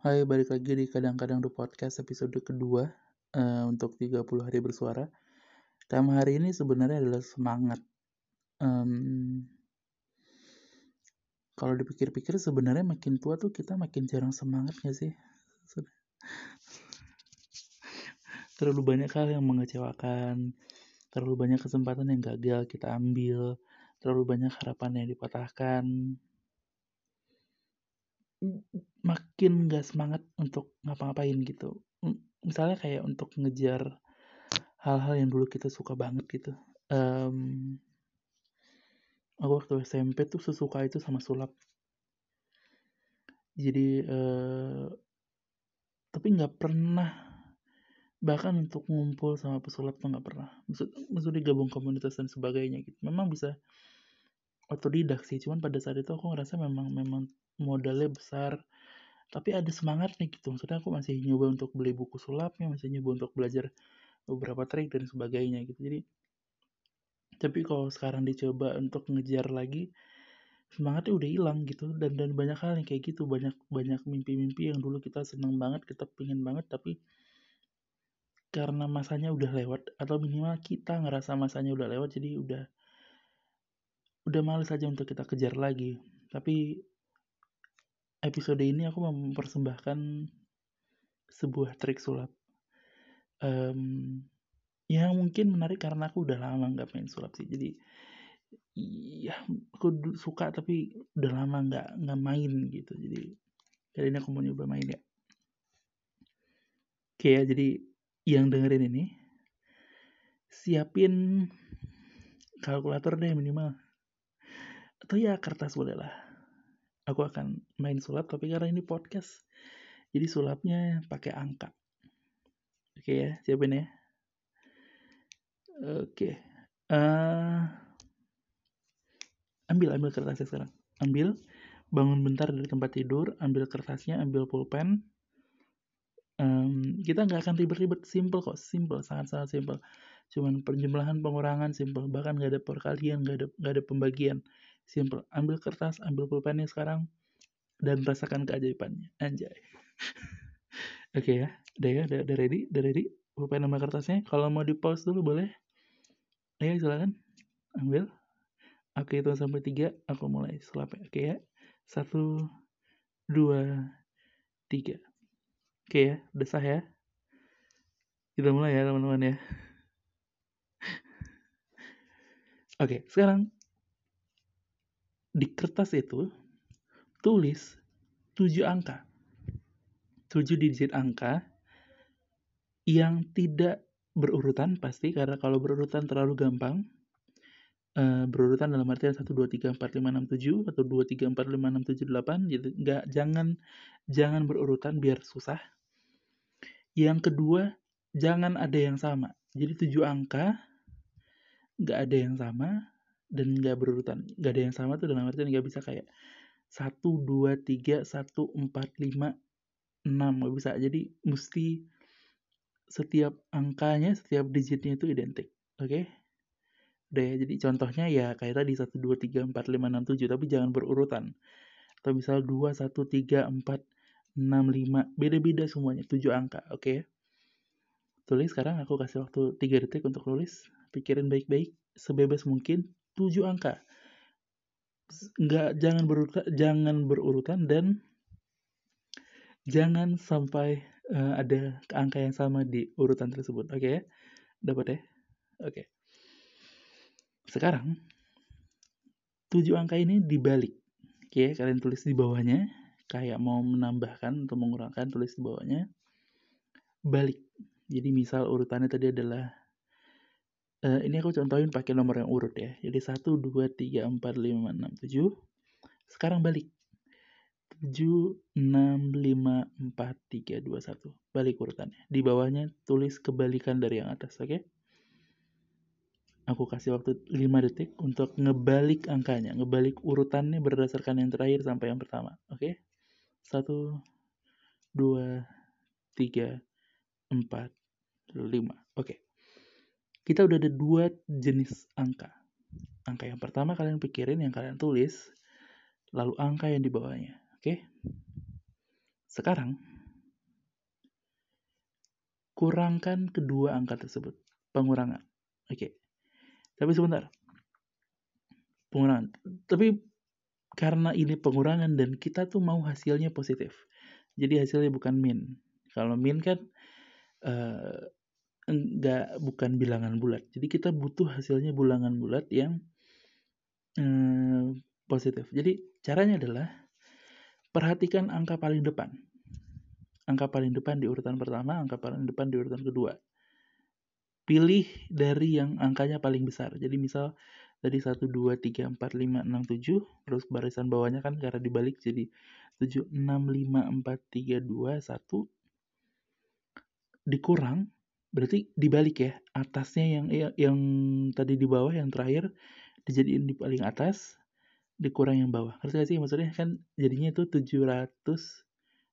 Hai, balik lagi di Kadang-Kadang The Podcast episode kedua uh, untuk 30 hari bersuara. Tema hari ini sebenarnya adalah semangat. Um, kalau dipikir-pikir sebenarnya makin tua tuh kita makin jarang semangat gak sih? Terlalu banyak hal yang mengecewakan, terlalu banyak kesempatan yang gagal kita ambil, terlalu banyak harapan yang dipatahkan, makin gak semangat untuk ngapa-ngapain gitu. Misalnya kayak untuk ngejar hal-hal yang dulu kita suka banget gitu. Um, aku waktu SMP tuh sesuka itu sama sulap. Jadi uh, tapi nggak pernah bahkan untuk ngumpul sama pesulap tuh nggak pernah. Maksud maksudnya gabung komunitas dan sebagainya gitu. Memang bisa otodidak sih cuman pada saat itu aku ngerasa memang memang modalnya besar. Tapi ada semangat nih gitu maksudnya aku masih nyoba untuk beli buku sulapnya masih nyoba untuk belajar beberapa trik dan sebagainya gitu. Jadi tapi kalau sekarang dicoba untuk ngejar lagi semangatnya udah hilang gitu. Dan dan banyak hal yang kayak gitu banyak banyak mimpi-mimpi yang dulu kita seneng banget kita pingin banget tapi karena masanya udah lewat atau minimal kita ngerasa masanya udah lewat jadi udah udah males aja untuk kita kejar lagi. Tapi episode ini aku mempersembahkan sebuah trik sulap. Um, yang mungkin menarik karena aku udah lama nggak main sulap sih. Jadi ya aku suka tapi udah lama nggak nggak main gitu. Jadi kali ini aku mau nyoba main ya. Oke ya jadi yang dengerin ini siapin kalkulator deh minimal atau ya kertas boleh lah. Aku akan main sulap tapi karena ini podcast jadi sulapnya pakai angka. Oke ya siapin ya. Oke uh, ambil ambil kertasnya sekarang. Ambil bangun bentar dari tempat tidur ambil kertasnya ambil pulpen. Um, kita nggak akan ribet-ribet simple kok simple sangat-sangat simple. Cuman penjumlahan pengurangan simple. Bahkan nggak ada perkalian nggak ada nggak ada pembagian simple. Ambil kertas ambil pulpennya sekarang dan rasakan keajaibannya. Anjay. Oke okay, ya udah ya udah, ready udah ready. Pulpen sama kertasnya. Kalau mau di pause dulu boleh. Ayo silakan. Ambil. Aku hitung sampai tiga aku mulai sulap oke okay, ya. Satu dua tiga. Oke okay, ya udah sah ya. Kita mulai ya teman-teman ya. Oke sekarang di kertas itu tulis 7 angka. 7 digit angka yang tidak berurutan pasti karena kalau berurutan terlalu gampang. Uh, berurutan dalam artian 1 2 3 4 5 6 7 atau 2 3 4 5 6 7 8 gitu. Enggak jangan jangan berurutan biar susah. Yang kedua, jangan ada yang sama. Jadi 7 angka nggak ada yang sama dan nggak berurutan nggak ada yang sama tuh dalam artian nggak bisa kayak satu dua tiga satu empat lima enam nggak bisa jadi mesti setiap angkanya setiap digitnya itu identik oke okay? udah ya jadi contohnya ya kayak tadi satu dua tiga empat lima enam tujuh tapi jangan berurutan atau misal dua satu tiga empat enam lima beda-beda semuanya tujuh angka oke okay? tulis sekarang aku kasih waktu tiga detik untuk tulis pikirin baik-baik sebebas mungkin tujuh angka nggak jangan berurutan jangan berurutan dan jangan sampai uh, ada angka yang sama di urutan tersebut oke okay? dapat ya oke okay. sekarang tujuh angka ini dibalik oke okay? kalian tulis di bawahnya kayak mau menambahkan atau mengurangkan tulis di bawahnya balik jadi misal urutannya tadi adalah uh, ini aku contohin pakai nomor yang urut ya. Jadi 1, 2, 3, 4, 5, 6, 7. Sekarang balik. 7, 6, 5, 4, 3, 2, 1. Balik urutannya. Di bawahnya tulis kebalikan dari yang atas, oke? Okay? Aku kasih waktu 5 detik untuk ngebalik angkanya. Ngebalik urutannya berdasarkan yang terakhir sampai yang pertama, oke? Okay? 1, 2, 3, 4, 5. Oke. Okay kita udah ada dua jenis angka. Angka yang pertama kalian pikirin, yang kalian tulis, lalu angka yang di bawahnya. Oke? Sekarang, kurangkan kedua angka tersebut. Pengurangan. Oke. Tapi sebentar. Pengurangan. Tapi karena ini pengurangan dan kita tuh mau hasilnya positif. Jadi hasilnya bukan min. Kalau min kan uh, enggak bukan bilangan bulat. Jadi kita butuh hasilnya bilangan bulat yang uh, positif. Jadi caranya adalah perhatikan angka paling depan. Angka paling depan di urutan pertama, angka paling depan di urutan kedua. Pilih dari yang angkanya paling besar. Jadi misal tadi 1, 2, 3, 4, 5, 6, 7. Terus barisan bawahnya kan karena dibalik jadi 7, 6, 5, 4, 3, 2, 1. Dikurang, berarti dibalik ya. Atasnya yang yang tadi di bawah, yang terakhir dijadiin di paling atas, dikurang yang bawah. Ngerti gak sih maksudnya kan jadinya itu 700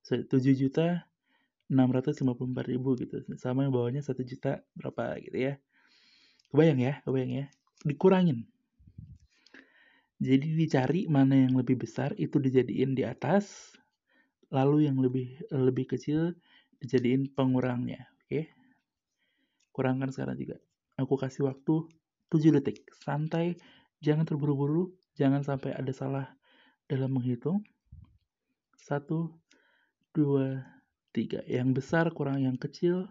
sorry, 7 juta 654 ribu gitu sama yang bawahnya 1 juta berapa gitu ya kebayang ya kebayang ya dikurangin jadi dicari mana yang lebih besar itu dijadiin di atas, lalu yang lebih lebih kecil dijadiin pengurangnya. Oke. Kurangkan sekarang juga. Aku kasih waktu 7 detik. Santai, jangan terburu-buru, jangan sampai ada salah dalam menghitung. 1 2 3. Yang besar kurang yang kecil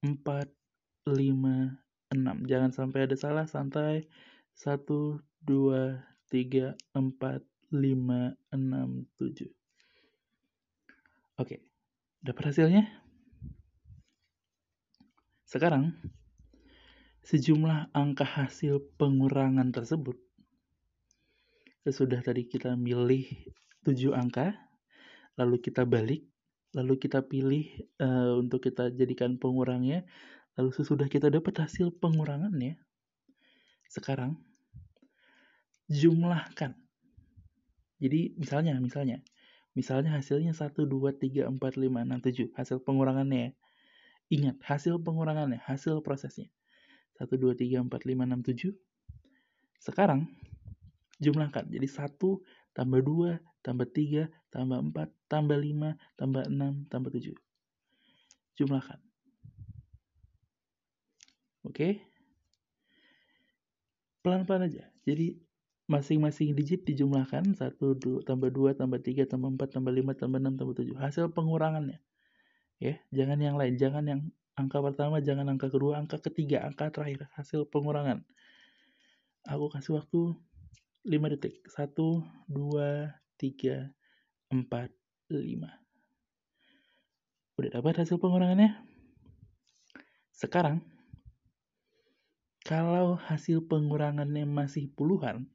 4 5 6. Jangan sampai ada salah, santai. 1 2 3, 4, 5, 6, 7. Oke, dapat hasilnya? Sekarang, sejumlah angka hasil pengurangan tersebut, sesudah tadi kita milih 7 angka, lalu kita balik, lalu kita pilih uh, untuk kita jadikan pengurangnya, lalu sesudah kita dapat hasil pengurangannya, sekarang jumlahkan. Jadi misalnya, misalnya, misalnya hasilnya 1, 2, 3, 4, 5, 6, 7. Hasil pengurangannya ya. Ingat, hasil pengurangannya, hasil prosesnya. 1, 2, 3, 4, 5, 6, 7. Sekarang, jumlahkan. Jadi 1 tambah 2, tambah 3, tambah 4, tambah 5, tambah 6, tambah 7. Jumlahkan. Oke? Pelan-pelan aja. Jadi masing-masing digit dijumlahkan 1 2 tambah 2 tambah 3 tambah 4 tambah 5 tambah 6 tambah 7 hasil pengurangannya ya jangan yang lain jangan yang angka pertama jangan angka kedua angka ketiga angka terakhir hasil pengurangan. Aku kasih waktu 5 detik. 1 2 3 4 5 udah dapat hasil pengurangannya? Sekarang kalau hasil pengurangannya masih puluhan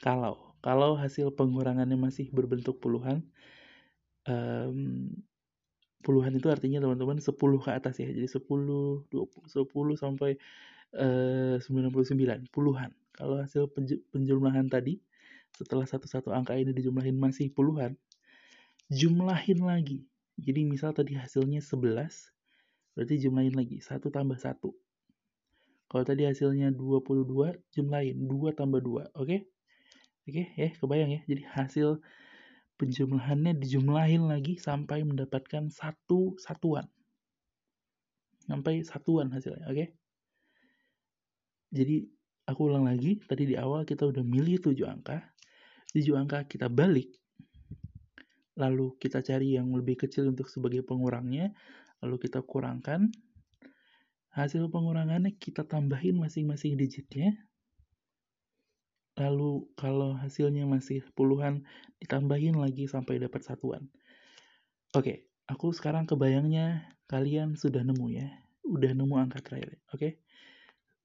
kalau kalau hasil pengurangannya masih berbentuk puluhan um, puluhan itu artinya teman-teman 10 ke atas ya. Jadi 10 20 10 sampai uh, 99 puluhan. Kalau hasil penjumlahan tadi setelah satu-satu angka ini dijumlahin masih puluhan jumlahin lagi. Jadi misal tadi hasilnya 11 berarti jumlahin lagi. 1 tambah 1 kalau tadi hasilnya 22 jumlahin. 2 tambah 2 oke? Okay? Oke ya, kebayang ya. Jadi hasil penjumlahannya dijumlahin lagi sampai mendapatkan satu satuan. Sampai satuan hasilnya, oke? Jadi aku ulang lagi, tadi di awal kita udah milih 7 angka. 7 angka kita balik. Lalu kita cari yang lebih kecil untuk sebagai pengurangnya, lalu kita kurangkan. Hasil pengurangannya kita tambahin masing-masing digitnya, Lalu kalau hasilnya masih puluhan, ditambahin lagi sampai dapat satuan. Oke, aku sekarang kebayangnya kalian sudah nemu ya. Udah nemu angka terakhir, oke?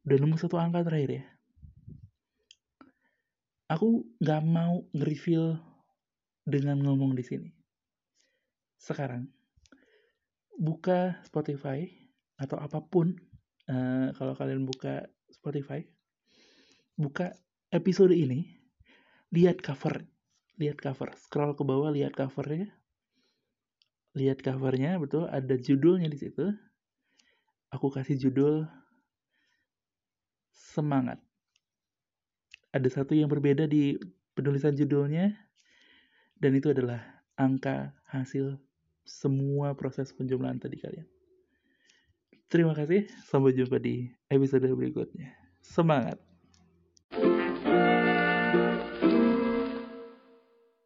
Udah nemu satu angka terakhir ya. Aku nggak mau nge-reveal dengan ngomong di sini. Sekarang, buka Spotify atau apa pun, uh, kalau kalian buka Spotify, buka episode ini lihat cover lihat cover. Scroll ke bawah lihat covernya. Lihat covernya betul. Ada judulnya di situ. Aku kasih judul semangat. Ada satu yang berbeda di penulisan judulnya dan itu adalah angka hasil semua proses penjumlahan tadi kalian. Terima kasih, sampai jumpa di episode berikutnya. Semangat!